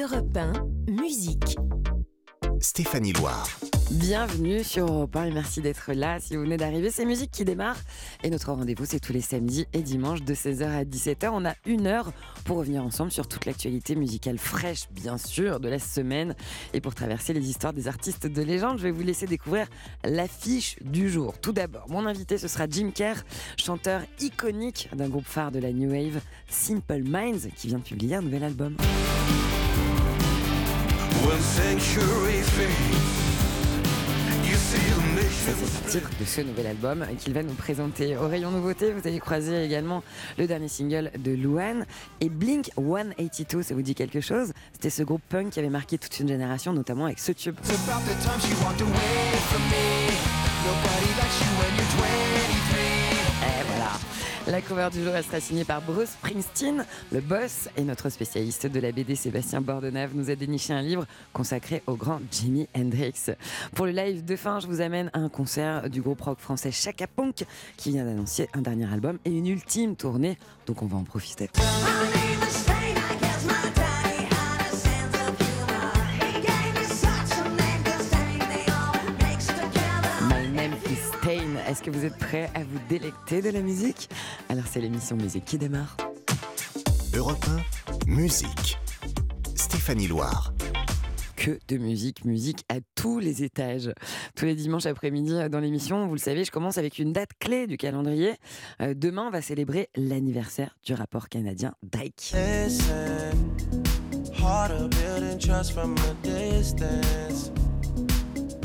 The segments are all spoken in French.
Europe 1, musique. Stéphanie Loire. Bienvenue sur Europe 1 et merci d'être là. Si vous venez d'arriver, c'est Musique qui démarre. Et notre rendez-vous, c'est tous les samedis et dimanches de 16h à 17h. On a une heure pour revenir ensemble sur toute l'actualité musicale fraîche, bien sûr, de la semaine. Et pour traverser les histoires des artistes de légende, je vais vous laisser découvrir l'affiche du jour. Tout d'abord, mon invité, ce sera Jim Kerr, chanteur iconique d'un groupe phare de la New Wave, Simple Minds, qui vient de publier un nouvel album. C'est le titre de ce nouvel album qu'il va nous présenter. Au rayon nouveauté, vous allez croiser également le dernier single de Luan et Blink 182. Ça vous dit quelque chose? C'était ce groupe punk qui avait marqué toute une génération, notamment avec ce tube. La cover du jour, elle sera signée par Bruce Springsteen, le boss, et notre spécialiste de la BD, Sébastien Bordenave, nous a déniché un livre consacré au grand Jimi Hendrix. Pour le live de fin, je vous amène à un concert du groupe rock français Chaka Punk, qui vient d'annoncer un dernier album et une ultime tournée, donc on va en profiter. Est-ce que vous êtes prêts à vous délecter de la musique? Alors c'est l'émission Musique qui démarre. Europe 1, musique. Stéphanie Loire. que de musique, musique à tous les étages. Tous les dimanches après-midi euh, dans l'émission, vous le savez, je commence avec une date clé du calendrier. Euh, demain, on va célébrer l'anniversaire du rapport canadien Drake.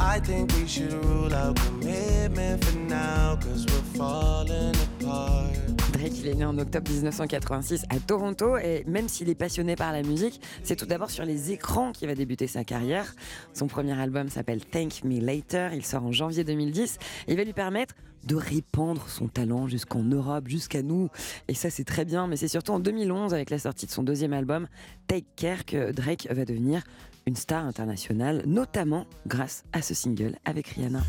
I think we should rule out commitment for now, cause we're falling apart. Drake, il est né en octobre 1986 à Toronto et même s'il est passionné par la musique, c'est tout d'abord sur les écrans qu'il va débuter sa carrière. Son premier album s'appelle Thank Me Later, il sort en janvier 2010 et il va lui permettre de répandre son talent jusqu'en Europe, jusqu'à nous. Et ça, c'est très bien, mais c'est surtout en 2011, avec la sortie de son deuxième album, Take Care, que Drake va devenir une star internationale, notamment grâce à ce single avec Rihanna.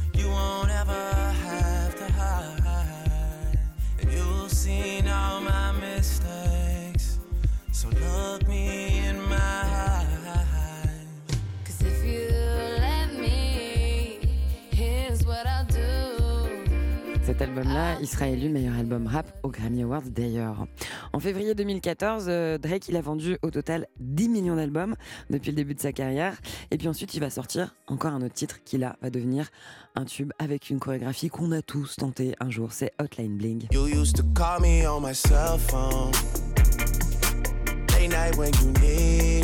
Cet album-là, il sera élu meilleur album rap aux Grammy Awards d'ailleurs. En février 2014, euh, Drake, il a vendu au total 10 millions d'albums depuis le début de sa carrière. Et puis ensuite, il va sortir encore un autre titre qui là va devenir un tube avec une chorégraphie qu'on a tous tenté un jour. C'est Hotline Bling. You used to call me on my cell phone. Late night when you need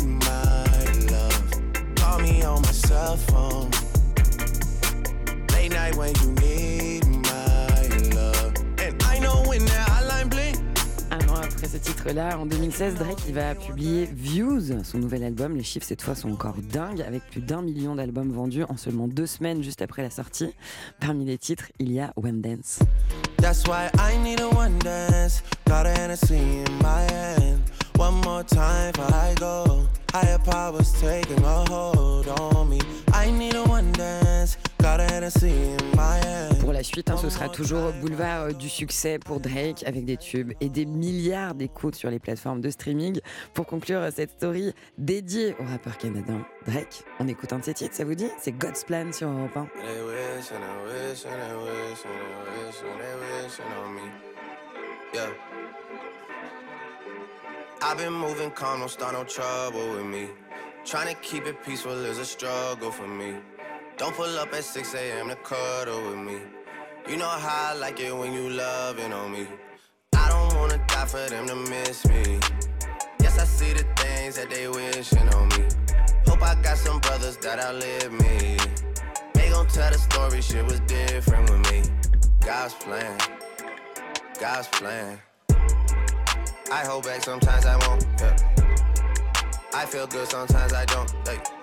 titre-là, en 2016, Drake il va publier Views, son nouvel album. Les chiffres cette fois sont encore dingues, avec plus d'un million d'albums vendus en seulement deux semaines juste après la sortie. Parmi les titres, il y a One Dance. That's why I need a a one dance. Pour la suite, hein, ce sera toujours boulevard euh, du succès pour Drake avec des tubes et des milliards d'écoutes sur les plateformes de streaming. Pour conclure cette story dédiée au rappeur canadien Drake, on écoute un de ses titres, ça vous dit? C'est God's Plan sur Europe 1. They wish and they wish and they wish and they wish and they wish on me. Yeah. I've been moving calm, don't start no trouble with me. Trying to keep it peaceful is a struggle for me. Don't pull up at 6 a.m. to cuddle with me. You know how I like it when you loving on me. I don't wanna die for them to miss me. Yes, I see the things that they wishing on me. Hope I got some brothers that outlive me. They gon' tell the story, shit was different with me. God's plan, God's plan. I hold back, sometimes I won't. Yeah. I feel good, sometimes I don't. I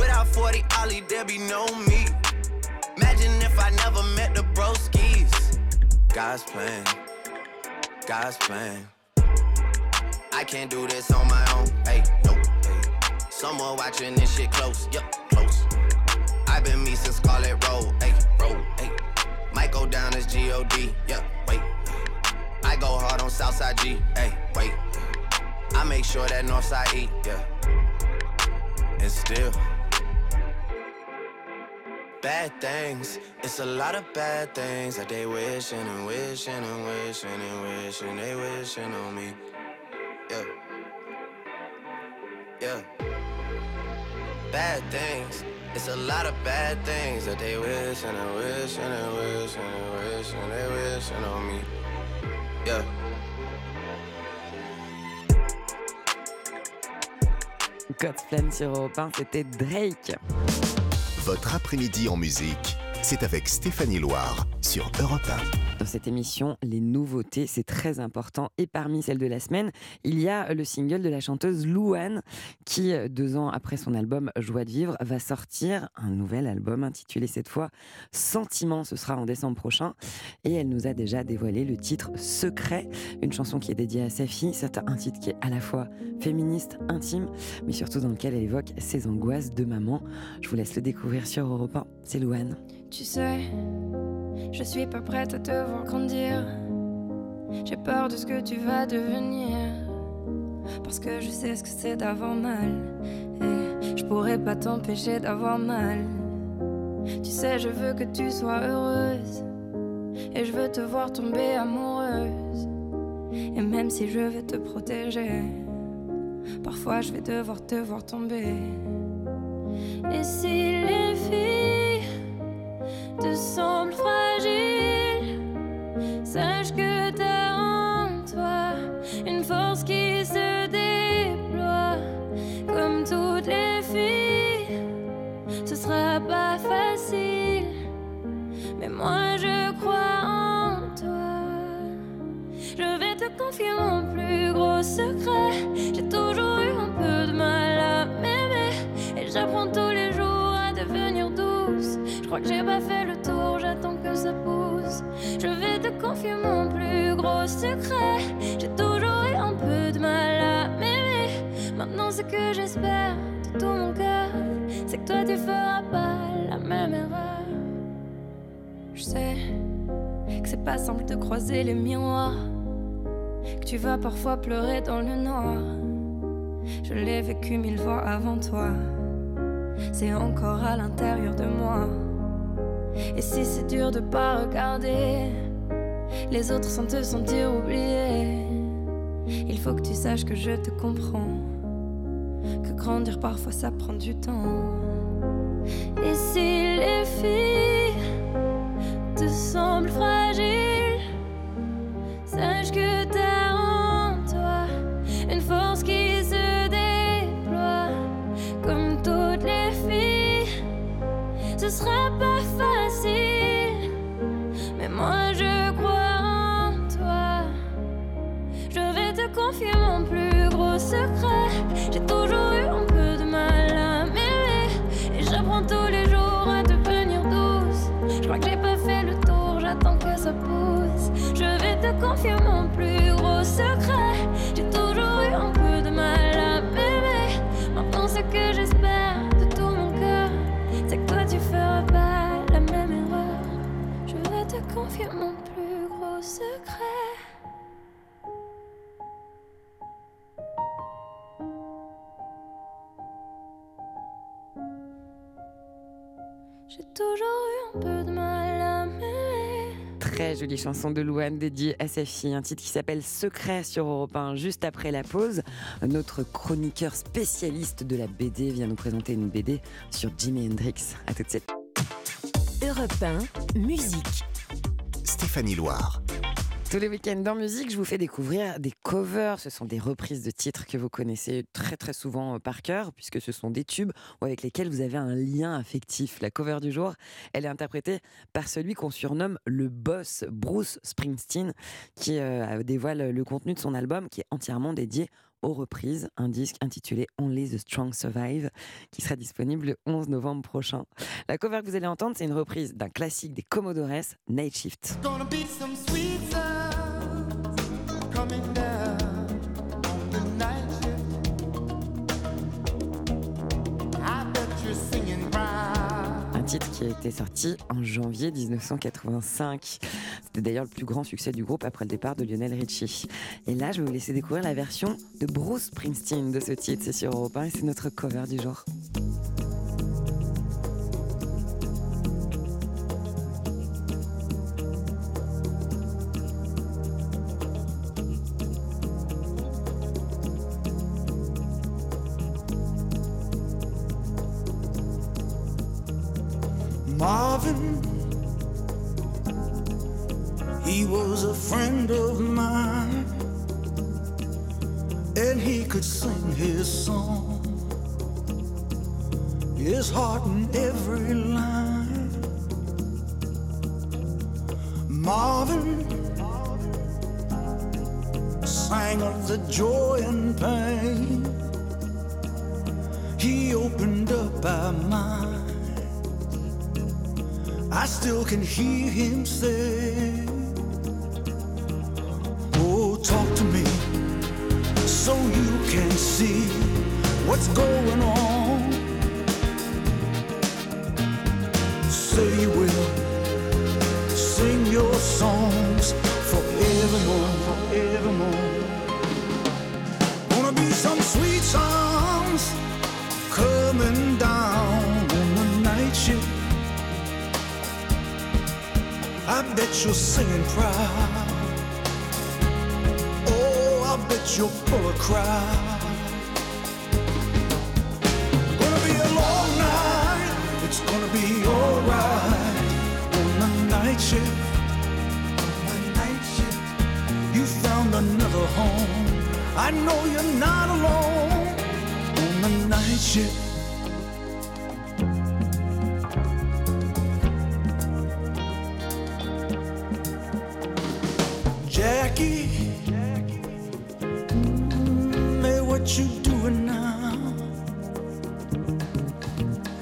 Without 40 Ollie, there be no me. Imagine if I never met the broskies. God's plan. God's plan. I can't do this on my own. Hey, no. Hey. Someone watching this shit close. Yup, close. I've been me since Scarlet Road. Hey, road. Hey. Might go down as G-O-D. Yup, wait. I go hard on Southside G. Hey, wait. I make sure that Northside eat. Yeah. And still. Bad things, it's a lot of bad things that they wishing and wishing and wishing and wishing they wishing on me. Yeah. Yeah. Bad things. It's a lot of bad things that they wish and they wish and they wish and they wish they wishing on me. Yeah. God's Plan sur 1, c'était Drake. Votre après-midi en musique, c'est avec Stéphanie Loire sur Europe 1. Dans cette émission, les nouveautés, c'est très important. Et parmi celles de la semaine, il y a le single de la chanteuse Louane, qui, deux ans après son album Joie de vivre, va sortir un nouvel album intitulé cette fois Sentiment. Ce sera en décembre prochain. Et elle nous a déjà dévoilé le titre Secret, une chanson qui est dédiée à sa fille. C'est un titre qui est à la fois féministe, intime, mais surtout dans lequel elle évoque ses angoisses de maman. Je vous laisse le découvrir sur Europe 1. C'est Louane. Tu sais, je suis pas prête à te voir grandir. J'ai peur de ce que tu vas devenir. Parce que je sais ce que c'est d'avoir mal. Et je pourrais pas t'empêcher d'avoir mal. Tu sais, je veux que tu sois heureuse. Et je veux te voir tomber amoureuse. Et même si je veux te protéger, parfois je vais devoir te voir tomber. Et si croiser les miroirs que tu vas parfois pleurer dans le noir. Je l'ai vécu mille fois avant toi. C'est encore à l'intérieur de moi. Et si c'est dur de pas regarder les autres sans te sentir oublié, il faut que tu saches que je te comprends. Que grandir parfois ça prend du temps. Ce sera pas facile, mais moi je crois en toi. Je vais te confier mon plus gros secret. J'ai toujours eu un peu de mal à m'aimer et j'apprends tous les jours à devenir douce. Je crois que j'ai pas fait le tour, j'attends que ça pousse. Je vais te confier mon plus gros secret. J'ai toujours eu un peu de mal à m'aimer. Maintenant, ce que j'espère confier mon plus gros secret. J'ai toujours eu un peu de mal à m'aimer. Très jolie chanson de Louane dédiée à sa fille, un titre qui s'appelle Secret sur Europe 1. Juste après la pause, notre chroniqueur spécialiste de la BD vient nous présenter une BD sur Jimi Hendrix. À tout de suite. Europe 1, musique. Stéphanie Loire. Tous les week-ends en musique, je vous fais découvrir des covers. Ce sont des reprises de titres que vous connaissez très très souvent euh, par cœur, puisque ce sont des tubes avec lesquels vous avez un lien affectif. La cover du jour, elle est interprétée par celui qu'on surnomme le boss, Bruce Springsteen, qui euh, dévoile le contenu de son album, qui est entièrement dédié aux reprises, un disque intitulé Only the Strong Survive, qui sera disponible le 11 novembre prochain. La cover que vous allez entendre, c'est une reprise d'un classique des Commodores, Night Shift. Qui a été sorti en janvier 1985. C'était d'ailleurs le plus grand succès du groupe après le départ de Lionel Richie. Et là, je vais vous laisser découvrir la version de Bruce Springsteen de ce titre. C'est sur Europe 1 et c'est notre cover du jour. Say you will sing your songs forevermore, forevermore. Gonna be some sweet songs coming down on the night shift. I bet you're singing proud. Oh, I bet you're full of crowd. Gonna be a long night. It's gonna be home. I know you're not alone on the night shift. Jackie, mm, hey, what you doing now?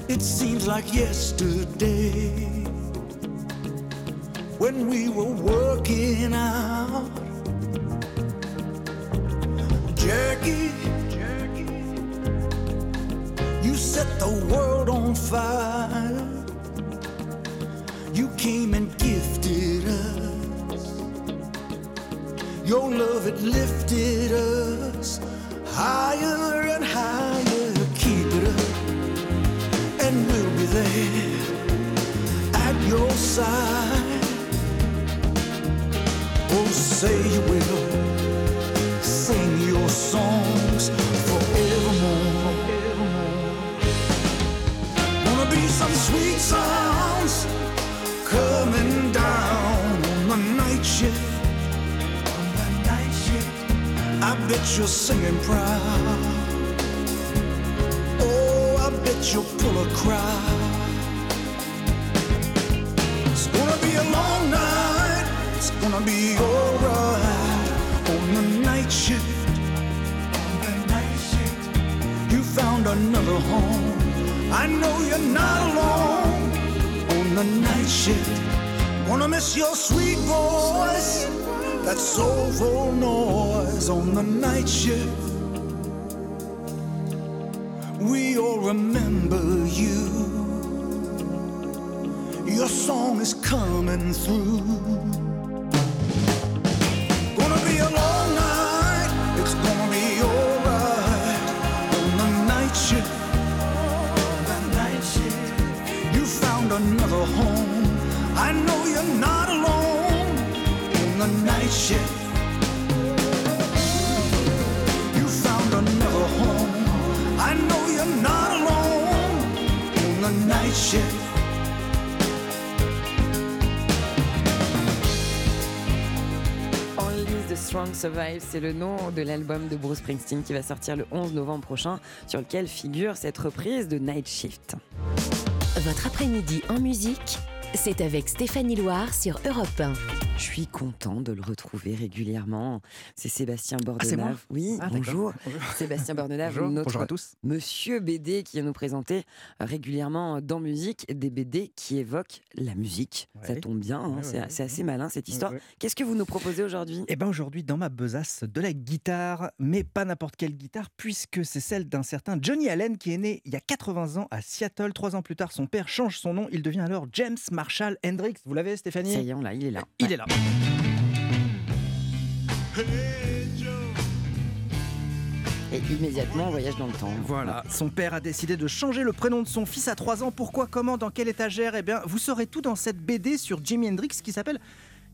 It seems like yesterday when we were working out. At your side. Oh, say you will sing your songs forevermore. Wanna be some sweet sounds coming down on the night shift. I bet you're singing proud. Oh, I bet you'll pull a crowd. It's gonna be alright on the night shift. On the night shift, you found another home. I know you're not alone on the night shift. Wanna miss your sweet voice, that soulful noise on the night shift. We all remember you. Your song is coming through. Home. The Strong Survive, c'est le nom de l'album de Bruce Springsteen qui va sortir le 11 novembre prochain, sur lequel figure cette reprise de Night Shift. Votre après-midi en musique, c'est avec Stéphanie Loire sur Europe 1. Je suis content de le retrouver régulièrement. C'est Sébastien c'est moi Bordenave. oui, Ah, d'accord. bonjour. Sébastien Bordenave, Bonjour, notre bonjour à tous. monsieur BD qui vient nous présenter régulièrement dans musique des BD qui évoquent la musique. Ça tombe bien, hein, Ouais, c'est ouais, c'est ouais. assez malin cette histoire. Ouais, ouais. Qu'est-ce que vous nous proposez aujourd'hui? Eh bien aujourd'hui, dans ma besace, de la guitare, mais pas n'importe quelle guitare, puisque c'est celle d'un certain Johnny Allen qui est né il y a 80 ans à Seattle. Trois ans plus tard, son père change son nom. Il devient alors James Marshall Hendrix. Vous l'avez, Stéphanie? Ça y est, on l'a, il est là. Il Ouais. est là. Et immédiatement, on voyage dans le temps. Voilà, son père a décidé de changer le prénom de son fils à 3 ans. Pourquoi, comment, dans quelle étagère? Eh bien, vous saurez tout dans cette BD sur Jimi Hendrix qui s'appelle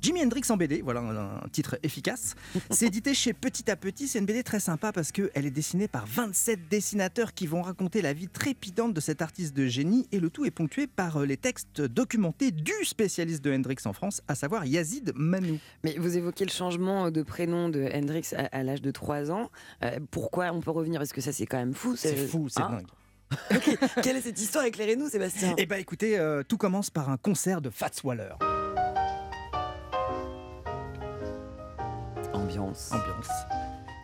Jimi Hendrix en BD, voilà un titre efficace. C'est édité chez Petit à Petit, c'est une BD très sympa parce qu'elle est dessinée par 27 dessinateurs qui vont raconter la vie trépidante de cet artiste de génie et le tout est ponctué par euh, les textes documentés du spécialiste de Hendrix en France, à savoir Yazid Manou. Mais vous évoquez le changement de prénom de Hendrix à, à l'âge de 3 ans. Euh, pourquoi on peut revenir? Parce que ça, c'est quand même fou. C'est fou, c'est Hein dingue. Quelle est cette histoire Éclairez-nous, Sébastien? Eh ben écoutez, euh, tout commence par un concert de Fats Waller. Ambiance.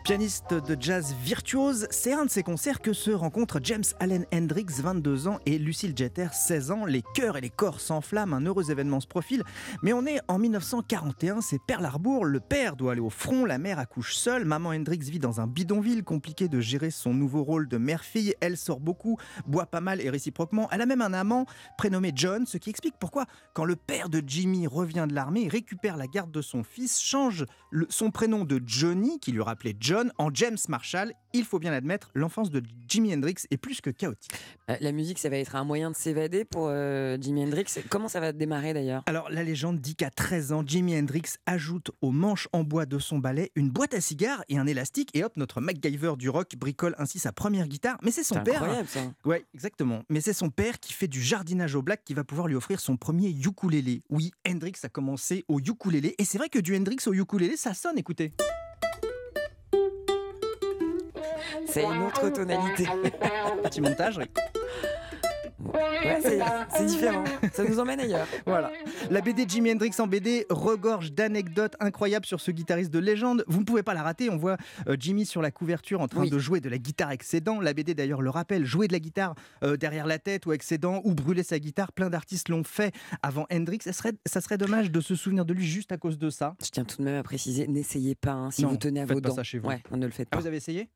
Pianiste de jazz virtuose, c'est un de ces concerts que se rencontrent James Allen Hendrix, 22 ans, et Lucille Jeter, 16 ans. Les cœurs et les corps s'enflamment, un heureux événement se profile. Mais on est en 1941, c'est Pearl Harbor, le père doit aller au front, la mère accouche seule, maman Hendrix vit dans un bidonville, compliqué de gérer son nouveau rôle de mère-fille, elle sort beaucoup, boit pas mal et réciproquement. Elle a même un amant prénommé John, ce qui explique pourquoi, quand le père de Jimmy revient de l'armée, récupère la garde de son fils, change son prénom de Johnny, qui lui rappelait John, en James Marshall. Il faut bien l'admettre, l'enfance de Jimi Hendrix est plus que chaotique. Euh, la musique, ça va être un moyen de s'évader pour euh, Jimi Hendrix. Comment ça va démarrer d'ailleurs? Alors, la légende dit qu'à 13 ans, Jimi Hendrix ajoute aux manches en bois de son balai une boîte à cigares et un élastique, et hop, notre MacGyver du rock bricole ainsi sa première guitare. Mais c'est son C'est père. incroyable ça. Ouais, exactement. Mais c'est son père qui fait du jardinage au black qui va pouvoir lui offrir son premier ukulélé. Oui, Hendrix a commencé au ukulélé, et c'est vrai que du Hendrix au ukulélé, ça sonne, écoutez. C'est une autre tonalité. Petit montage. oui. Ouais, c'est différent. Ça nous emmène ailleurs. Voilà. La BD Jimi Hendrix en BD regorge d'anecdotes incroyables sur ce guitariste de légende. Vous ne pouvez pas la rater. On voit euh, Jimmy sur la couverture en train Oui. de jouer de la guitare avec ses dents. La BD d'ailleurs le rappelle. Jouer de la guitare euh, derrière la tête ou avec ses dents ou brûler sa guitare. Plein d'artistes l'ont fait avant Hendrix. Ça serait, ça serait dommage de se souvenir de lui juste à cause de ça. Je tiens tout de même à préciser, n'essayez pas hein, si Non, vous tenez à faites vos pas dents. ça chez vous. Ouais, ne le faites Ah, pas. vous avez essayé?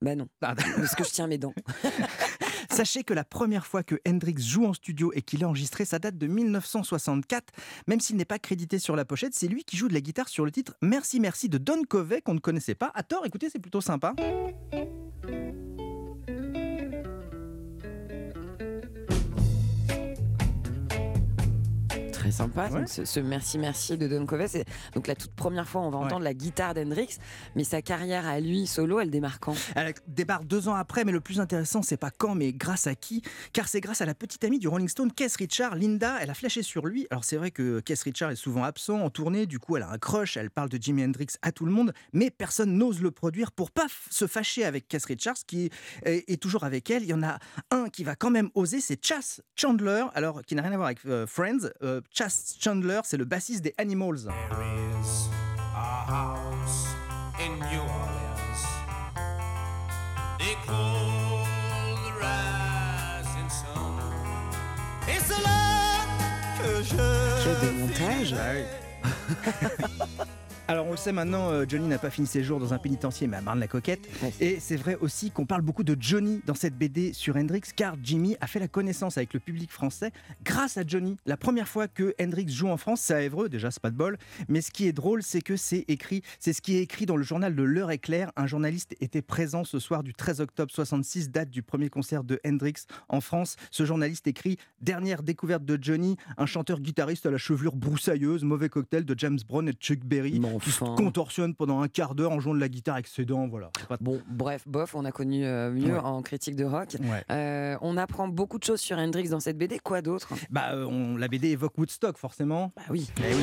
Bah non, Ah, parce que je tiens mes dents. Sachez que la première fois que Hendrix joue en studio et qu'il est enregistré, ça date de 1964. Même s'il n'est pas crédité sur la pochette, c'est lui qui joue de la guitare sur le titre Merci Merci de Don Covey qu'on ne connaissait pas. À tort, écoutez, c'est plutôt sympa. Très sympa. Ouais. Donc, ce, ce merci merci de Don Covey, c'est donc la toute première fois on va Ouais. entendre la guitare d'Hendrix, mais sa carrière à lui solo, elle démarre quand? Elle débarque deux ans après, mais le plus intéressant, c'est pas quand, mais grâce à qui? Car c'est grâce à la petite amie du Rolling Stone, Keith Richard. Linda, elle a flashé sur lui. Alors c'est vrai que Keith Richard est souvent absent en tournée, du coup elle a un crush, elle parle de Jimi Hendrix à tout le monde, mais personne n'ose le produire pour pas se fâcher avec Keith Richards, qui est, est toujours avec elle. Il y en a un qui va quand même oser, c'est Chas Chandler, alors qui n'a rien à voir avec euh, Friends. Euh, Chas Chandler, c'est le bassiste des Animals. There is a house Alors on le sait maintenant, euh, Johnny n'a pas fini ses jours dans un pénitencier, mais à Marne-la-Coquette. Et c'est vrai aussi qu'on parle beaucoup de Johnny dans cette BD sur Hendrix, car Jimmy a fait la connaissance avec le public français grâce à Johnny. La première fois que Hendrix joue en France, c'est à Évreux, déjà c'est pas de bol. Mais ce qui est drôle, c'est que c'est écrit, c'est ce qui est écrit dans le journal de L'heure éclair. Un journaliste était présent ce soir du 13 octobre 66, date du premier concert de Hendrix en France. Ce journaliste écrit Dernière découverte de Johnny, un chanteur guitariste à la chevelure broussailleuse, mauvais cocktail de James Brown et Chuck Berry. Bon. Qui se contorsionne pendant un quart d'heure en jouant de la guitare avec ses dents. Voilà. Pas- Bon, bref, bof, on a connu euh, mieux Ouais. en critique de rock. Ouais. Euh, on apprend beaucoup de choses sur Hendrix dans cette BD. Quoi d'autre? Bah, euh, on, la BD évoque Woodstock, forcément. Bah oui. Eh oui.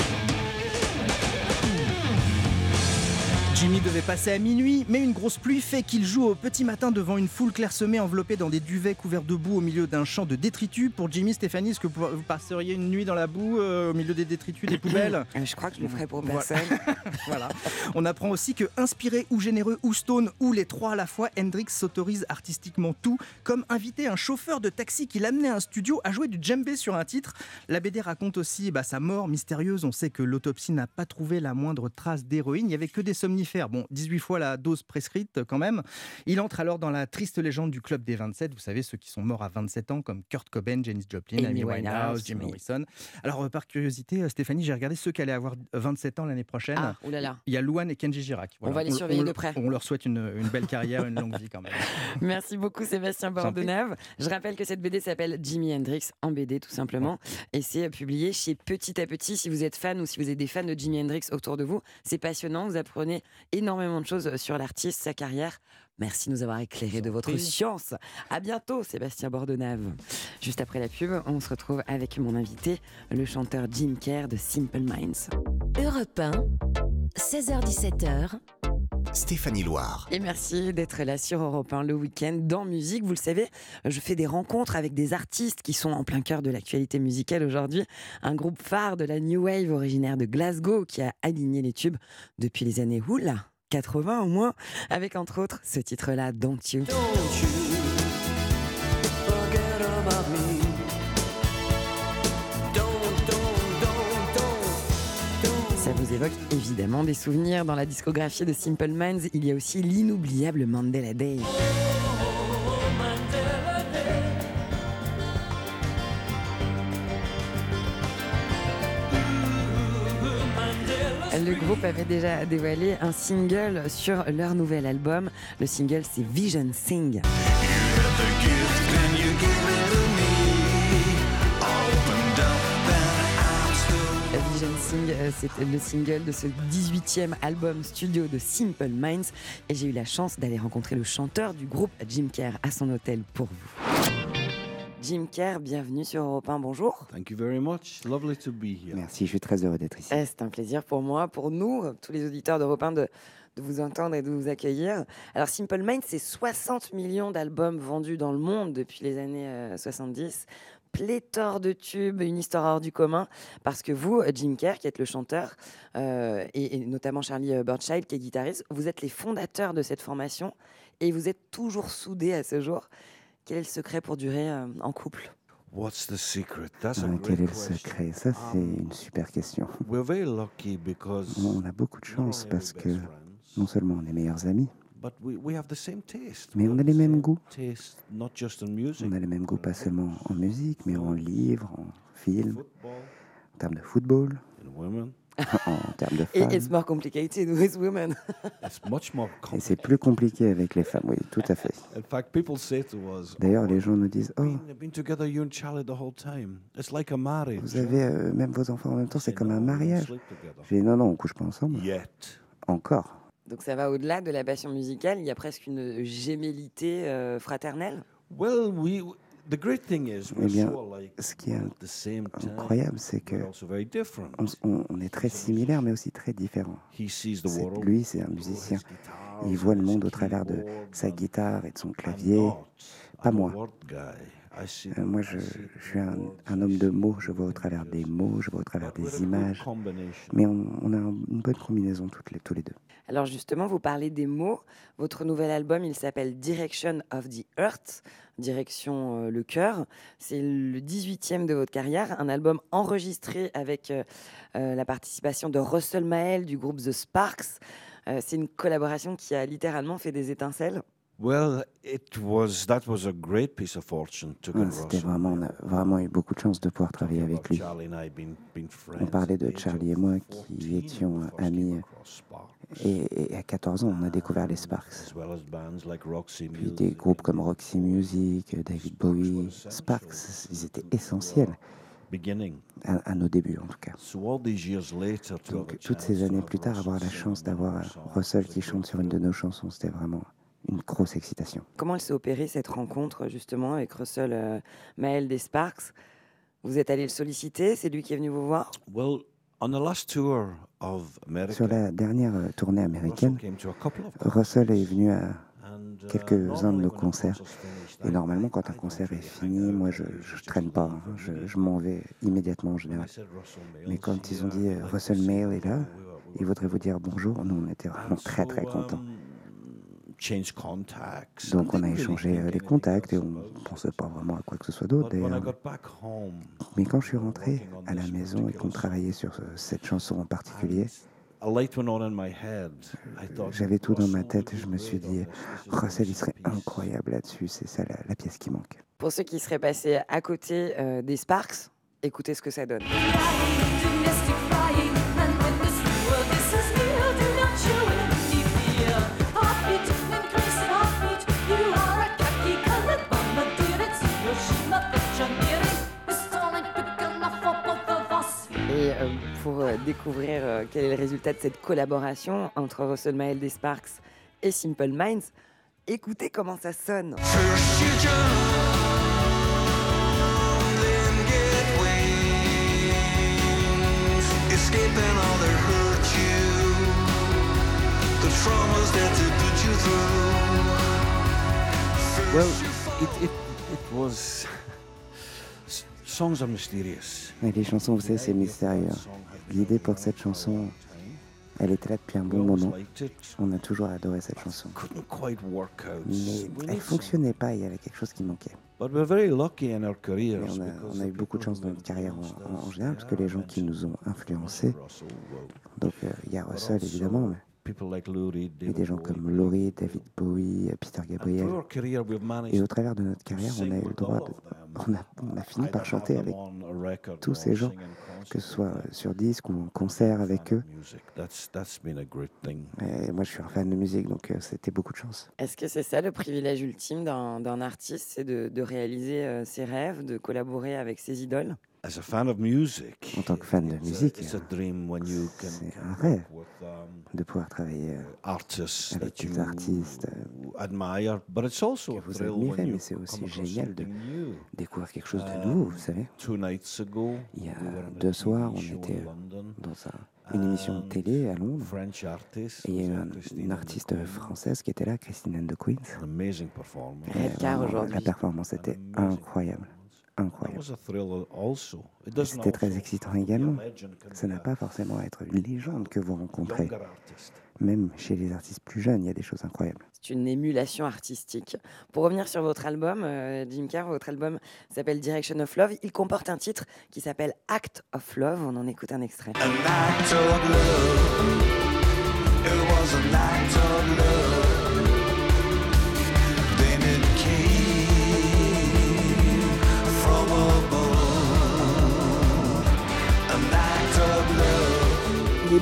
Jimmy devait passer à minuit, mais une grosse pluie fait qu'il joue au petit matin devant une foule clairsemée enveloppée dans des duvets couverts de boue au milieu d'un champ de détritus. Pour Jimmy, Stéphanie, est-ce que vous passeriez une nuit dans la boue euh, au milieu des détritus des poubelles Euh, je crois que je le ferai pour personne. Voilà. On apprend aussi que, inspiré ou généreux ou stone ou les trois à la fois, Hendrix s'autorise artistiquement tout, comme inviter un chauffeur de taxi qui l'amenait à un studio à jouer du djembé sur un titre. La BD raconte aussi bah, sa mort mystérieuse. On sait que l'autopsie n'a pas trouvé la moindre trace d'héroïne. Il n'y avait que des somnifères. Bon, 18 fois la dose prescrite quand même. Il entre alors dans la triste légende du club des 27. Vous savez, ceux qui sont morts à 27 ans, comme Kurt Cobain, Janis Joplin, Amy Winehouse, Jim. Morrison. Alors, euh, par curiosité, euh, Stéphanie, j'ai regardé ceux qui allaient avoir 27 ans l'année prochaine. Ah, oulala. Il y a Louane et Kenji Girac. On va les surveiller on de près. On leur souhaite une, une belle carrière, une longue vie quand même. Merci beaucoup Sébastien. Bordenave. Je rappelle que cette BD s'appelle Jimi Hendrix en BD tout simplement et c'est publié chez Petit à Petit. Si vous êtes fan ou si vous êtes des fans de Jimi Hendrix autour de vous, c'est passionnant. Vous apprenez énormément de choses sur l'artiste, sa carrière. Merci de nous avoir éclairé de votre science. À bientôt Sébastien Bordenave. Juste après la pub, on se retrouve avec mon invité, le chanteur Jim Kerr de Simple Minds. Europe 1, 16h-17h, Stéphanie Loire. Et merci d'être là sur Europe 1 le week-end dans musique. Vous le savez, je fais des rencontres avec des artistes qui sont en plein cœur de l'actualité musicale aujourd'hui. Un groupe phare de la New Wave originaire de Glasgow qui a aligné les tubes depuis les années oula, 80 au moins, avec entre autres ce titre-là, Don't You. Ça vous évidemment des souvenirs dans la discographie de Simple Minds. Il y a aussi l'inoubliable Mandela Day. Le groupe avait déjà dévoilé un single sur leur nouvel album. Le single, c'est Vision Sing. Sing, euh, c'était le single de ce 18e album studio de Simple Minds. Et j'ai eu la chance d'aller rencontrer le chanteur du groupe Jim Kerr à son hôtel pour vous. Jim Kerr, bienvenue sur Europe 1, bonjour. Thank you very much. Lovely to be here. Merci, je suis très heureux d'être ici. Eh, C'est un plaisir pour moi, pour nous, euh, tous les auditeurs d'Europe 1, de, de vous entendre et de vous accueillir. Alors, Simple Minds, c'est 60 millions d'albums vendus dans le monde depuis les années euh, 70. Pléthore de tubes, une histoire hors du commun. Parce que vous, Jim Kerr, qui êtes le chanteur, euh, et, et notamment Charlie euh, Burchild, qui est guitariste, vous êtes les fondateurs de cette formation et vous êtes toujours soudés à ce jour. Quel est le secret pour durer euh, en couple? What's the secret? That's a Ah, great quel est le secret? Ça, c'est Um, une super question. We're very lucky because On a beaucoup de not chance parce best que friends, non seulement on est meilleurs amis, but we, we have the same taste. Mais We on have a les the mêmes same goûts. Taste, not just in music. on a les mêmes goûts pas in seulement en musique, mais en livres, en films, en termes de football, in women. en termes de femmes. it's more complicated with women. It's much more Et c'est complicated. plus compliqué avec les femmes, oui, tout à fait. In fact, people say to us, D'ailleurs, "Oh, les gens nous disent Oh, been, been together, you and Charlie, the whole time. It's like a marriage. vous avez euh, même vos enfants en même temps, c'est comme "No, un mariage. sleep together." Je dis Non, non, on couche pas ensemble. Encore. Donc ça va au-delà de la passion musicale, il y a presque une gémellité euh, fraternelle. Well, we. The great thing is Eh bien, ce qui est incroyable, c'est que we're also very different. on, on- on est très similaires, mais aussi très différents. He sees the C'est- world Lui, c'est un through musicien. Il voit le and his monde au travers de keyboard, sa guitare et de son clavier. not. pas moi. See Euh, moi, I je, suis un, homme see de mots. Je vois au travers des images. mots, je vois au travers des a good images. combination. Mais on, on a un- une bonne combinaison toutes les, tous les deux. Alors justement, vous parlez des mots. Votre nouvel album, il s'appelle Direction of the Earth, direction euh, le cœur. C'est le 18e de votre carrière, un album enregistré avec euh, euh, la participation de Russell Mael du groupe The Sparks. Euh, C'est une collaboration qui a littéralement fait des étincelles. Well, it was that was a great piece of fortune to Ouais, get C'était vraiment, on a vraiment eu beaucoup de chance de pouvoir travailler avec lui. Charlie and I being- being friends On parlait de Charlie et moi 14 qui étions amis. Et, et à 14 ans, on a découvert les Sparks. Puis des groupes comme Roxy Music, David Bowie, Sparks, ils étaient essentiels. à, à nos débuts en tout cas. So all these years later, to have Donc toutes ces années plus tard, avoir la chance d'avoir Russell qui chante sur une de nos chansons, c'était vraiment une grosse excitation. Comment elle s'est opérée cette rencontre justement avec Russell euh, Maël des Sparks? Vous êtes allé le solliciter C'est lui qui est venu vous voir? Well, on the last tour of America, Sur la dernière euh, tournée Russell américaine, came to a couple of them. Russell est venu à And, uh, quelques-uns de normally nos when a concerts. Et I- normalement, quand un I don't concert est fini, moi je just traîne pas, hein. je, immediately. je m'en vais immédiatement en When général. I said Russell Mais quand ils ont here, dit euh, like to Russell Mail you, est là, were voudraient vous dire bonjour, nous on était vraiment très très contents. Change contacts. Donc on a échangé think euh, contacts et on about it. pensait pas vraiment à quoi que ce soit d'autre d'ailleurs. home, Mais quand je suis rentré à la this maison et qu'on travaillait sur ce- cette chanson en particulier, a light went on in my head. I thought j'avais tout dans ma tête et je me suis dit, Russell il serait piece. incroyable là-dessus, c'est ça la, la pièce qui manque. Pour ceux qui seraient passés à côté euh, des Sparks, écoutez ce que ça donne. Découvrir euh, quel est le résultat de cette collaboration entre Russell Mael des Sparks et Simple Minds, écoutez comment ça sonne. Well, it, it, it was. s- Songs are mysterious. Mais les chansons, vous savez, c'est mystérieux. L'idée pour cette chanson, elle était là depuis un bon moment. On a toujours adoré cette chanson. Mais elle need fonctionnait pas, il y avait quelque chose qui manquait. But we're very lucky in our Et careers. on a, on eu beaucoup de chance dans notre carrière en, général, parce que les gens qui nous ont influencés, donc euh, il y a Russell évidemment, mais des gens comme Laurie, David Bowie, euh, Peter Gabriel. Et au travers de notre carrière, on a eu le droit de... On a, on a fini par chanter avec tous ces gens, que ce soit them. sur disque ou en concert avec eux. Et moi, je suis un fan de musique, donc euh, c'était beaucoup de chance. Est-ce que c'est ça le privilège ultime d'un artiste, c'est de, de réaliser euh, ses rêves, de collaborer avec ses idoles? As a fan of music, En tant que fan de it's a- musique, it's a dream when you can, c'est un rêve. um, de pouvoir travailler euh, artists avec des you artistes, admire, but it's also que a vous admirez, mais c'est aussi génial de découvrir quelque chose de Euh, nouveau, vous savez. Two nights ago, Il y a we were on a deux soirs, on était London, dans un- une émission de télé à Londres, French artist, et il y a eu un- une artiste française qui était là, Christine and the Queens. Et. La performance était incroyable, incroyable. C'était très excitant également. Ça n'a pas forcément à être une légende que vous rencontrez. Même chez les artistes plus jeunes, il y a des choses incroyables. C'est une émulation artistique. Pour revenir sur votre album, euh, Jim Carr, votre album s'appelle Direction of Love. Il comporte un titre qui s'appelle Act of Love. On en écoute un extrait. An act of love. It was an act of love.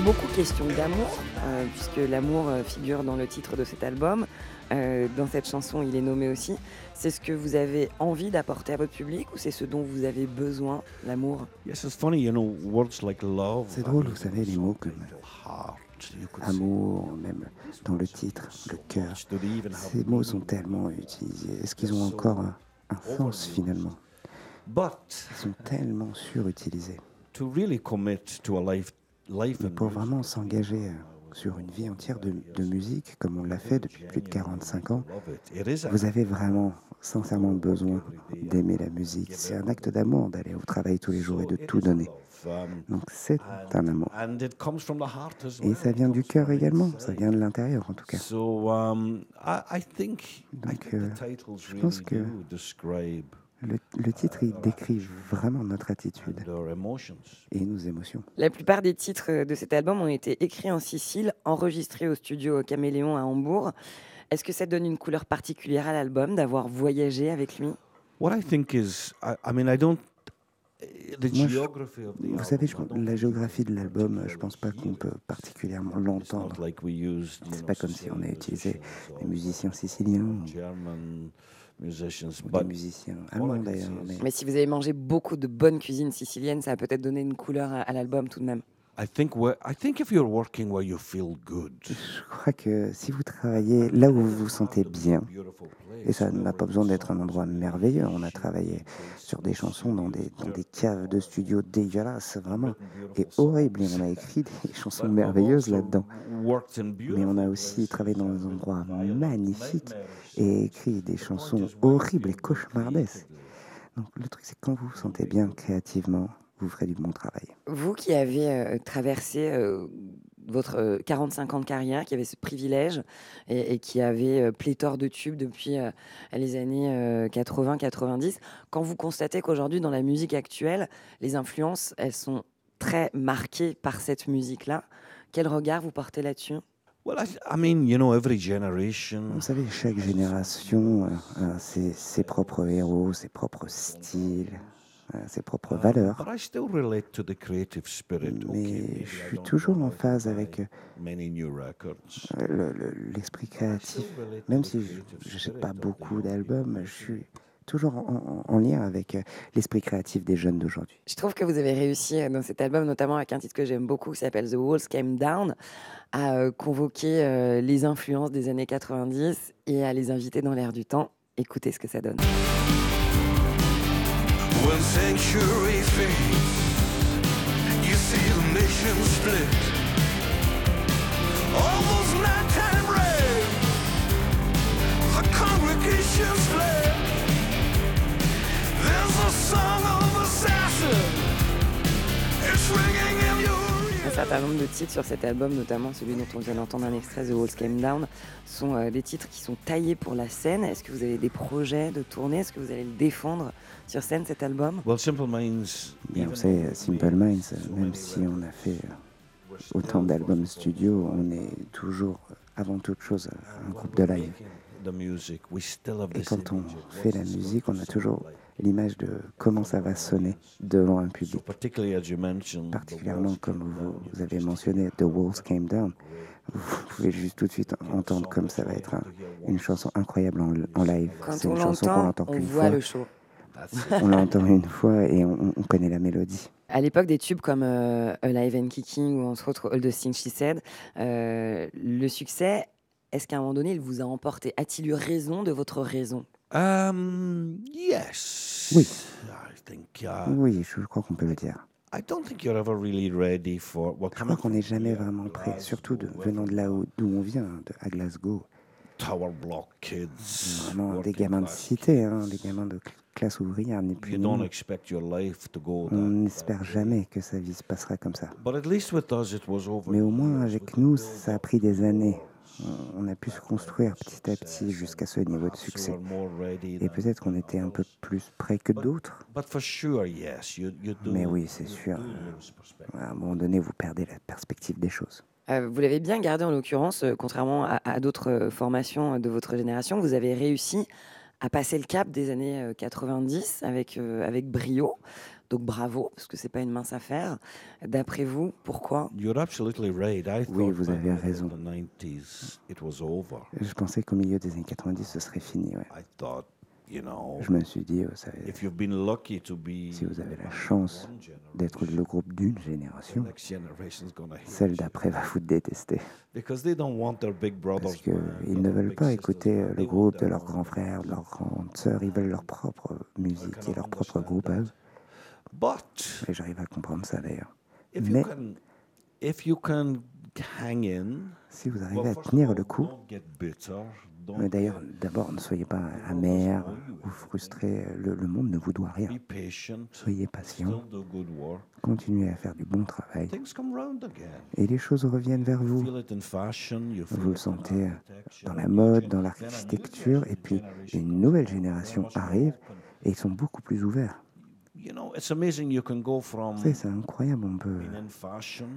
Beaucoup question d'amour, euh, puisque l'amour euh, figure dans le titre de cet album. Euh, dans cette chanson, il est nommé aussi. C'est ce que vous avez envie d'apporter à votre public ou c'est ce dont vous avez besoin, l'amour? Yes, it's funny, you know, words like love. C'est drôle, vous savez, les mots comme amour, même dans le titre, le cœur. Ces mots sont tellement utilisés. Est-ce qu'ils ont encore un, un sens finalement? But Ils sont tellement surutilisés. to really commit to a life, in pour vraiment s'engager euh, sur une vie entière de, de musique, comme on l'a fait depuis plus de 45 ans, vous avez vraiment sincèrement besoin d'aimer la musique. C'est un acte d'amour d'aller au travail tous les jours et de tout donner. um, Donc c'est un amour. and it comes from the heart as Et ça vient du cœur également, ça vient de l'intérieur en tout cas. So um, Donc, euh, je pense que Le, le titre, il décrit vraiment notre attitude our emotions. et nos émotions. La plupart des titres de cet album ont été écrits en Sicile, enregistrés au studio Caméléon à Hambourg. Est-ce que ça donne une couleur particulière à l'album d'avoir voyagé avec lui? What I think is, I, I mean, I don't. The Moi, je- geography of the Vous savez, je- album, I don't la think géographie de we l'album, particularly je pense pas qu'on peut it. particulièrement It's l'entendre. not like we used, you C'est pas comme si on a utilisé musicians des musiciens siciliens, musicians. But musiciens allemands can d'ailleurs. Mais Mais si vous avez mangé beaucoup de bonne cuisine sicilienne, ça a peut-être donné une couleur à, à l'album tout de même. I think where, I think if you're working where you feel good, je crois que si vous travaillez là où vous vous sentez bien, et ça n'a pas besoin d'être un endroit merveilleux, on a travaillé sur des chansons dans des, dans des caves de studio dégueulasses, vraiment, et horribles, et on a écrit des chansons merveilleuses là-dedans. Mais on a aussi travaillé dans des endroits magnifiques et écrit des chansons horribles et cauchemardesques. Donc le truc, c'est quand vous vous sentez bien créativement, vous ferez du bon travail. Vous qui avez euh, traversé euh, votre euh, 45 ans de carrière, qui avez ce privilège et, et qui avez euh, pléthore de tubes depuis euh, les années 80-90, quand vous constatez qu'aujourd'hui, dans la musique actuelle, les influences, elles sont très marquées par cette musique-là, quel regard vous portez là-dessus? Well, I, I mean, you know, every generation. Vous savez, chaque génération a ses, ses propres héros, ses propres styles, ses propres valeurs. But I still relate to the creative spirit. Mais okay, je suis toujours en phase avec euh, many new records. le- le- l'esprit créatif. Même si je n'achète pas beaucoup d'albums, je suis toujours en, en- en lien avec euh, l'esprit créatif des jeunes d'aujourd'hui. Je trouve que vous avez réussi euh, dans cet album, notamment avec un titre que j'aime beaucoup qui s'appelle The Walls Came Down, à convoquer les influences des années 90 et à les inviter dans l'air du temps. Écoutez ce que ça donne. When sanctuary fades, you see the nation split. All those nighttime raves, the congregations fled. There's a song of assassin. Certain nombre de titres sur cet album, notamment celui dont on vient d'entendre un extrait, The Walls Came Down, sont euh, des titres qui sont taillés pour la scène. Est-ce que vous avez des projets de tournée? Est-ce que vous allez le défendre sur scène, cet album? Well, Simple Minds. Bien, vous savez, euh, Simple Minds, euh, même si on a fait euh, autant d'albums studio, on est toujours, avant toute chose, un groupe de live. The music, we still have Et quand on fait la musique, on a toujours. L'image de comment ça va sonner devant un public. Particularly as you mentioned, the Particulièrement comme came vous, down, vous you avez just mentionné The Walls Came Down. Vous pouvez juste tout de suite entendre comme ça va être un- une chanson incroyable en, en live. C'est une chanson qu'on entend on qu'une voit fois. le show. On l'entend une fois et on, on connaît la mélodie. À l'époque des tubes comme euh, Alive and Kicking ou entre autres All the Things She Said, euh, le succès, est-ce qu'à un moment donné, il vous a emporté? A-t-il eu raison de votre raison? Um, yes. Oui. I think. Uh, Oui, je crois qu'on peut le dire. I don't think you're ever really ready for. Well, Je crois qu'on n'est jamais vraiment prêt, surtout de, venant de là où- d'où on vient, de, à Glasgow. Tower block kids. Vraiment des working gamins de cité, hein, des gamins de cl- classe ouvrière, ni plus You ni don't moins. expect your life to go On n'espère jamais que sa vie se passera comme ça. But at least with us, it was over. Mais au moins, avec nous, ça a pris des années. On- a pu se construire petit à petit jusqu'à ce niveau de succès. Et peut-être qu'on était un peu plus près que d'autres. But for sure, yes, you, you do. Mais oui, c'est sûr. À un moment donné, vous perdez la perspective des choses. Euh, vous l'avez bien gardé en l'occurrence, euh, contrairement à, à d'autres euh, formations de votre génération. Vous avez réussi à passer le cap des années euh, 90 avec, euh, avec brio. Donc bravo, parce que c'est pas une mince affaire. D'après vous, pourquoi You're absolutely right. I Oui, vous avez raison. The 90s, it was over. Je pensais qu'au milieu des années 90, ce serait fini. ouais. I thought, you know, Je me suis dit, vous savez, if you've been lucky to be si vous avez la chance d'être le groupe d'une the génération, next generation's gonna hate celle you. d'après va vous détester. Because they don't want their big brothers. Parce qu'ils ne veulent pas écouter euh, le groupe de leurs grands frères, de leurs grandes sœurs. Ils veulent leur propre musique et leur propre groupe à eux. But Et j'arrive à comprendre ça d'ailleurs. if you Mais can, if you can hang in, si vous arrivez à tenir le coup, don't get bitter. Don't mais d'ailleurs, d'abord, ne soyez pas amer ou frustré. Le, le monde ne vous doit rien. be patient. Soyez patient, Still do good work. continuez à faire du bon travail. Things come round again. Et les choses reviennent vers vous. Feel it in fashion. You feel Vous le it in sentez architecture, dans la mode, dans l'architecture, et puis une nouvelle génération arrive, et ils sont beaucoup plus ouverts. C'est incroyable, on peut being in fashion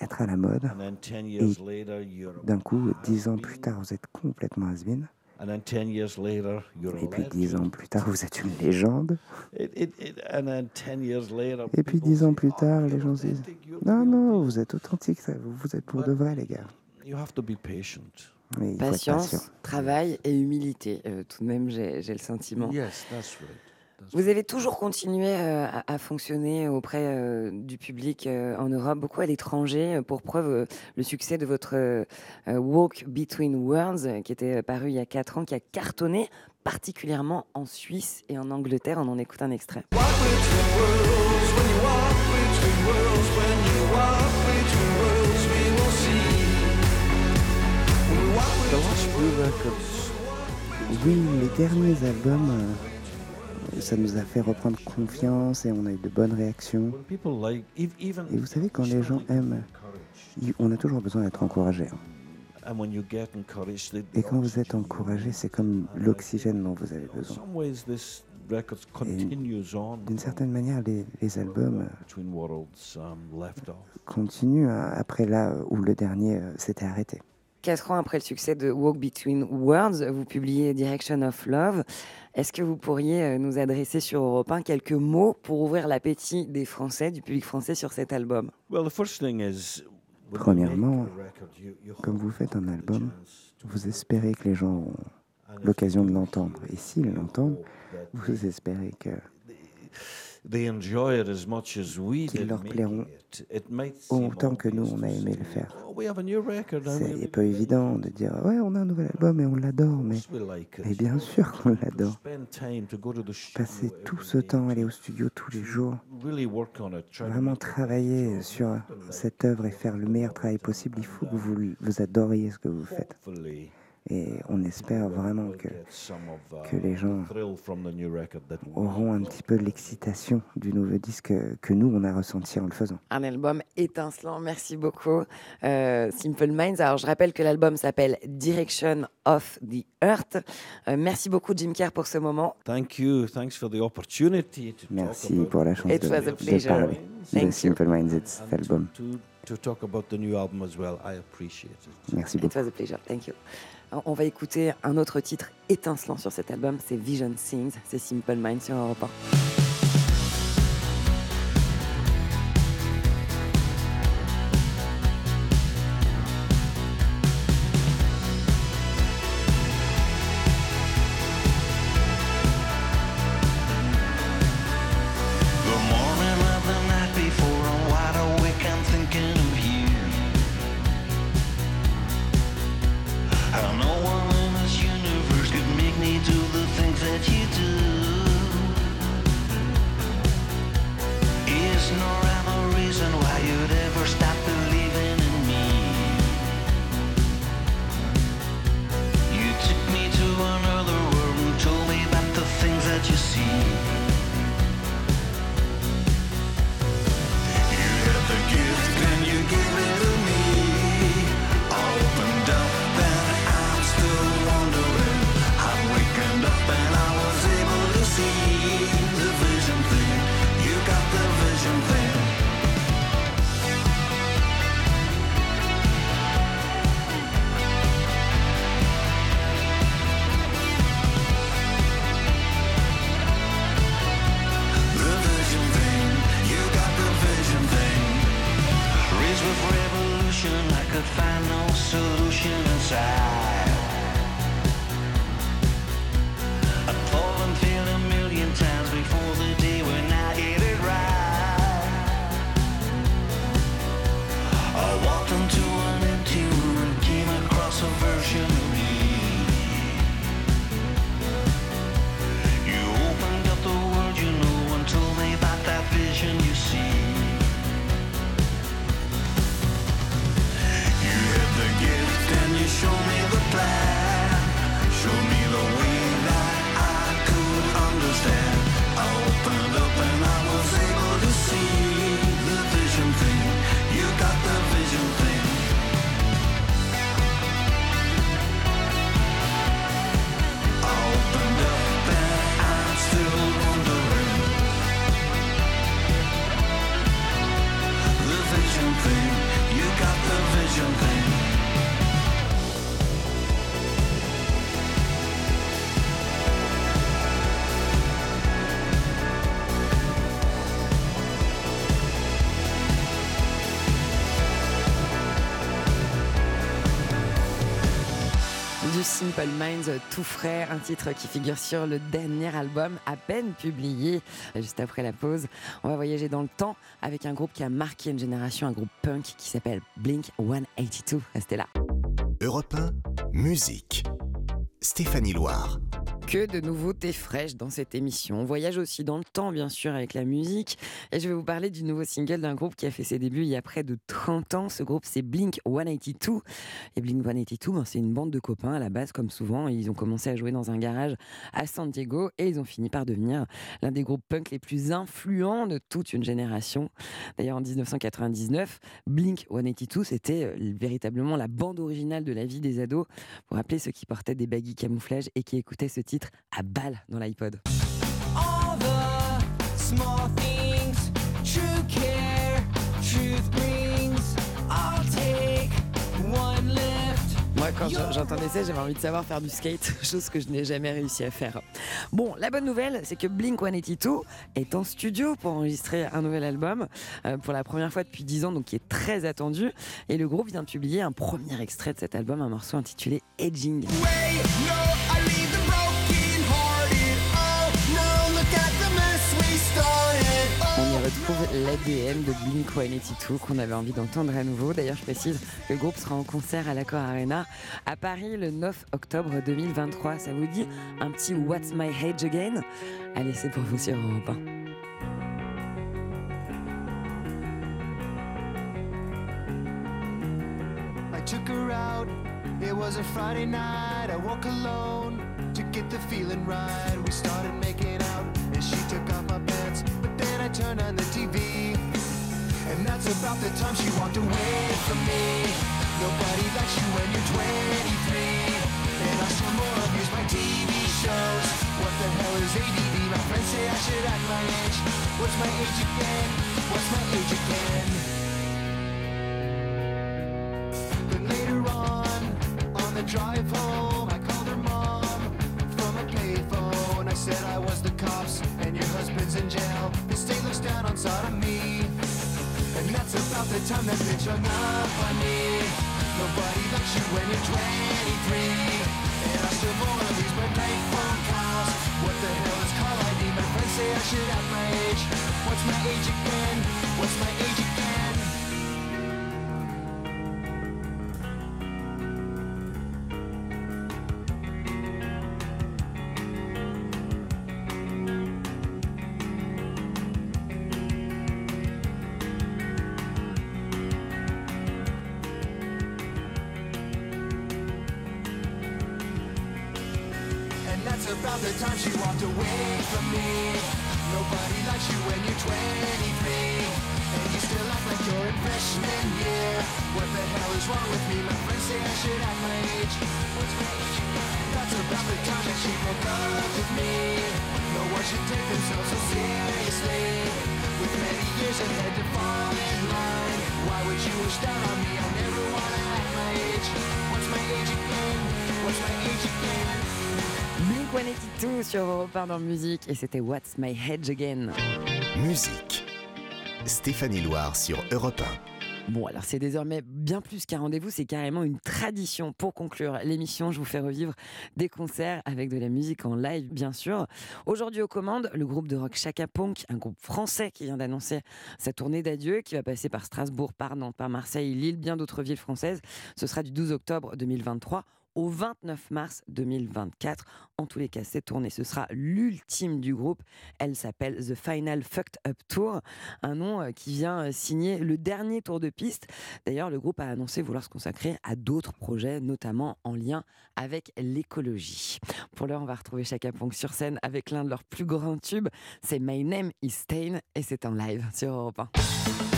être à la mode, and then 10 years later you're a d'un coup, dix ans plus tard, vous êtes complètement has and then 10 years later you're et a puis dix legend. ans plus tard, vous êtes une légende, It, it, it, and then 10 years later et puis dix ans plus "Oh, tard, les you're gens se disent Non, non, vous êtes authentique, vous êtes pour de vrai, les gars. deal." You have to be patient. Oui, il faut être Patience, patient. travail et humilité. euh, tout de même, j'ai j'ai le sentiment. Yes, that's right. Vous avez toujours continué euh, à, à fonctionner auprès euh, du public euh, en Europe, beaucoup à l'étranger. Pour preuve, euh, le succès de votre euh, euh, Walk Between Worlds, euh, qui était euh, paru il y a 4 ans, qui a cartonné particulièrement en Suisse et en Angleterre. On en écoute un extrait. Few records, Oui, les derniers albums, euh, ça nous a fait reprendre confiance et on a eu de bonnes réactions. Et vous savez, quand les gens aiment, on a toujours besoin d'être encouragé. hein. Et quand vous êtes encouragé, c'est comme l'oxygène dont vous avez in besoin. D'une certaine manière, les, les albums euh, continuent hein, après là où le dernier euh, s'était arrêté. Quatre ans après le succès de Walk Between Worlds, vous publiez Direction of Love. Est-ce que vous pourriez euh, nous adresser sur Europe 1 quelques mots pour ouvrir l'appétit des Français, du public français sur cet album? Well, the first thing is, when you make Premièrement, Comme vous faites un album, vous espérez que les gens ont l'occasion de do l'entendre. Et s'ils l'entendent, vous espérez que they enjoy it as much as we Qu'ils leur plairont autant que nous, on a aimé le faire. "Oh, C'est pas évident it." de dire ouais, on a un nouvel album et on l'adore, mais et bien sûr qu'on l'adore. Passer tout ce temps, aller au studio tous les jours, vraiment travailler sur cette œuvre et faire le meilleur travail possible, il faut que vous, vous adoriez ce que vous faites. Et on espère vraiment que les gens the thrill from the new record that we auront un petit peu l'excitation du nouveau disque que nous, on a ressenti en le faisant. Un album étincelant, merci beaucoup. Euh, Simple Minds. Alors, je rappelle que l'album s'appelle Direction of the Earth. Euh, merci beaucoup, Jim Kerr, pour ce moment. Thank you. Thanks for the opportunity to talk Merci about pour la chance It de, was a de pleasure. parler Thank de you. Simple Minds et de cet album. to, to talk about the new album as well. I appreciate it. Merci It beaucoup. was a pleasure. Thank you. On va écouter un autre titre étincelant sur cet album, c'est Vision Sings, c'est Simple Minds sur Europe 1. Simple Minds, tout frais, un titre qui figure sur le dernier album à peine publié juste après la pause. On va voyager dans le temps avec un groupe qui a marqué une génération, un groupe punk qui s'appelle Blink 182. Restez là. Europe 1, musique. Stéphanie Loire. Que de nouveautés fraîches dans cette émission. On voyage aussi dans le temps, bien sûr, avec la musique. Et je vais vous parler du nouveau single d'un groupe qui a fait ses débuts il y a près de 30 ans. Ce groupe, c'est Blink 182. Et Blink 182, ben, c'est une bande de copains à la base, comme souvent. Ils ont commencé à jouer dans un garage à San Diego et ils ont fini par devenir l'un des groupes punk les plus influents de toute une génération. D'ailleurs, en 1999, Blink 182, c'était euh, véritablement la bande originale de la vie des ados. Vous rappelez ceux qui portaient des baguilles camouflage et qui écoutaient ce titre à balle dans l'iPod. Moi, quand j'en- j'entendais ça, j'avais envie de savoir faire du skate, chose que je n'ai jamais réussi à faire. Bon, la bonne nouvelle, c'est que Blink 182 est en studio pour enregistrer un nouvel album euh, pour la première fois depuis 10 ans, donc qui est très attendu. Et le groupe vient de publier un premier extrait de cet album, un morceau intitulé Edging. Wait, no, retrouve l'ADN de Blink 182 qu'on avait envie d'entendre à nouveau. D'ailleurs, je précise le groupe sera en concert à l'Accor Arena à Paris le 9 octobre 2023. Ça vous dit un petit What's My Age Again? Allez, c'est pour vous sur Europe 1. I took her out. It was a Friday night. I woke alone to get the feeling right. We started making out, and she took off my pants. But turned on the TV, and that's about the time she walked away from me. Nobody likes you when you're 23, and I still more abuse my TV shows. What the hell is ADD? My friends say I should act my age. What's my age again? What's my age again? Then later on, on the drive home, I called her mom from a payphone. I said I was the husband's in jail. The state looks down on sodomy. And that's about the time that bitch hung up on me. Nobody likes you when you're 23. And I still wanna lose my night phone calls. What the hell is call ID? My friends say I should have my age. What's my age again? What's my age again? 1 dans musique et c'était What's My Age Again. Musique. Stéphanie Loire sur Europe Bon, alors c'est désormais bien plus qu'un rendez-vous, c'est carrément une tradition. Pour conclure l'émission, je vous fais revivre des concerts avec de la musique en live, bien sûr. Aujourd'hui aux commandes, le groupe de rock Chaka Punk, un groupe français qui vient d'annoncer sa tournée d'adieu, qui va passer par Strasbourg, par Nantes, par Marseille, Lille, bien d'autres villes françaises. Ce sera du 12 octobre 2023 au 29 mars 2024. En tous les cas, cette tournée, ce sera l'ultime du groupe. Elle s'appelle The Final Fucked Up Tour, un nom euh, qui vient euh, signer le dernier tour de piste. D'ailleurs, le groupe a annoncé vouloir se consacrer à d'autres projets, notamment en lien avec l'écologie. Pour l'heure, on va retrouver Chaka Punk sur scène avec l'un de leurs plus grands tubes. C'est My Name is Stain et c'est en live sur Europe 1.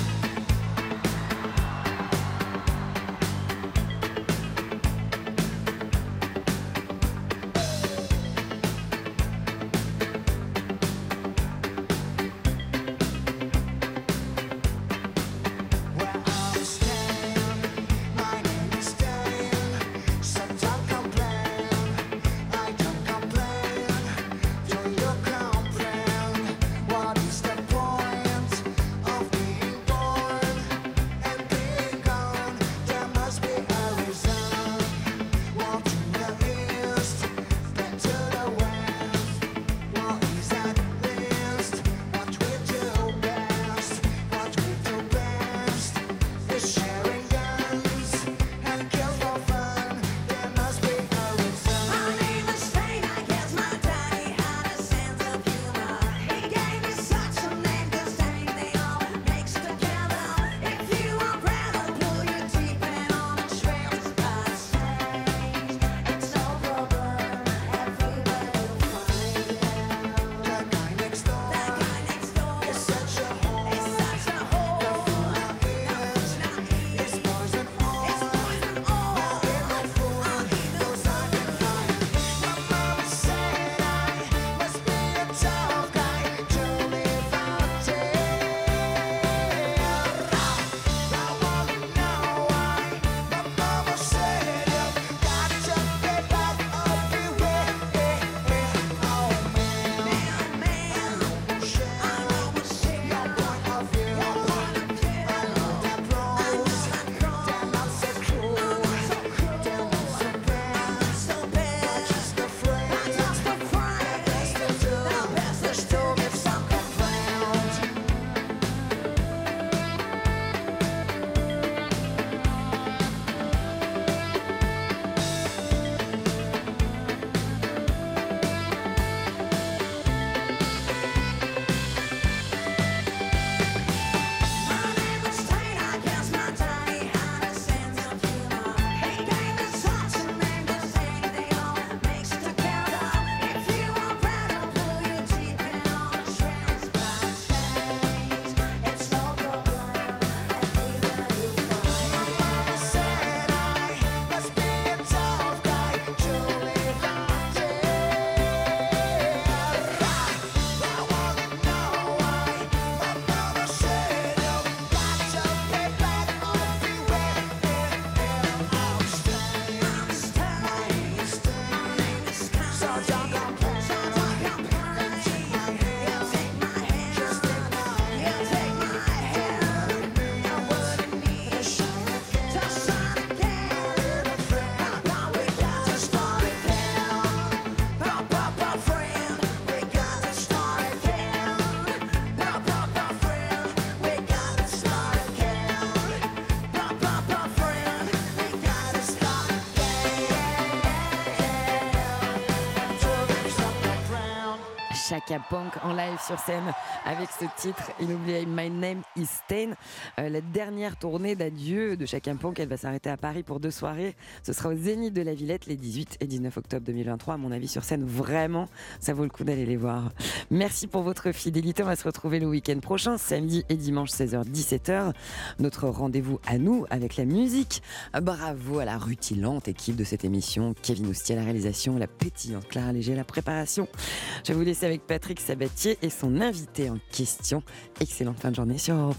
Chaka Punk en live sur scène avec ce titre inoubliable My Name is Stain. Euh, la dernière tournée d'adieu de Chaka Punk, elle va s'arrêter à Paris pour deux soirées. Ce sera au Zénith de la Villette les 18 et 19 octobre 2023. À mon avis, sur scène, vraiment, ça vaut le coup d'aller les voir. Merci pour votre fidélité. On va se retrouver le week-end prochain, samedi et dimanche 16h-17h. Notre rendez-vous à nous avec la musique. Bravo à la rutilante équipe de cette émission. Kevin Oustier à la réalisation, la pétillante Clara Léger la préparation. Je vais vous laisser avec Patrick Sabatier et son invité question. Excellente fin de journée sur Europe 1.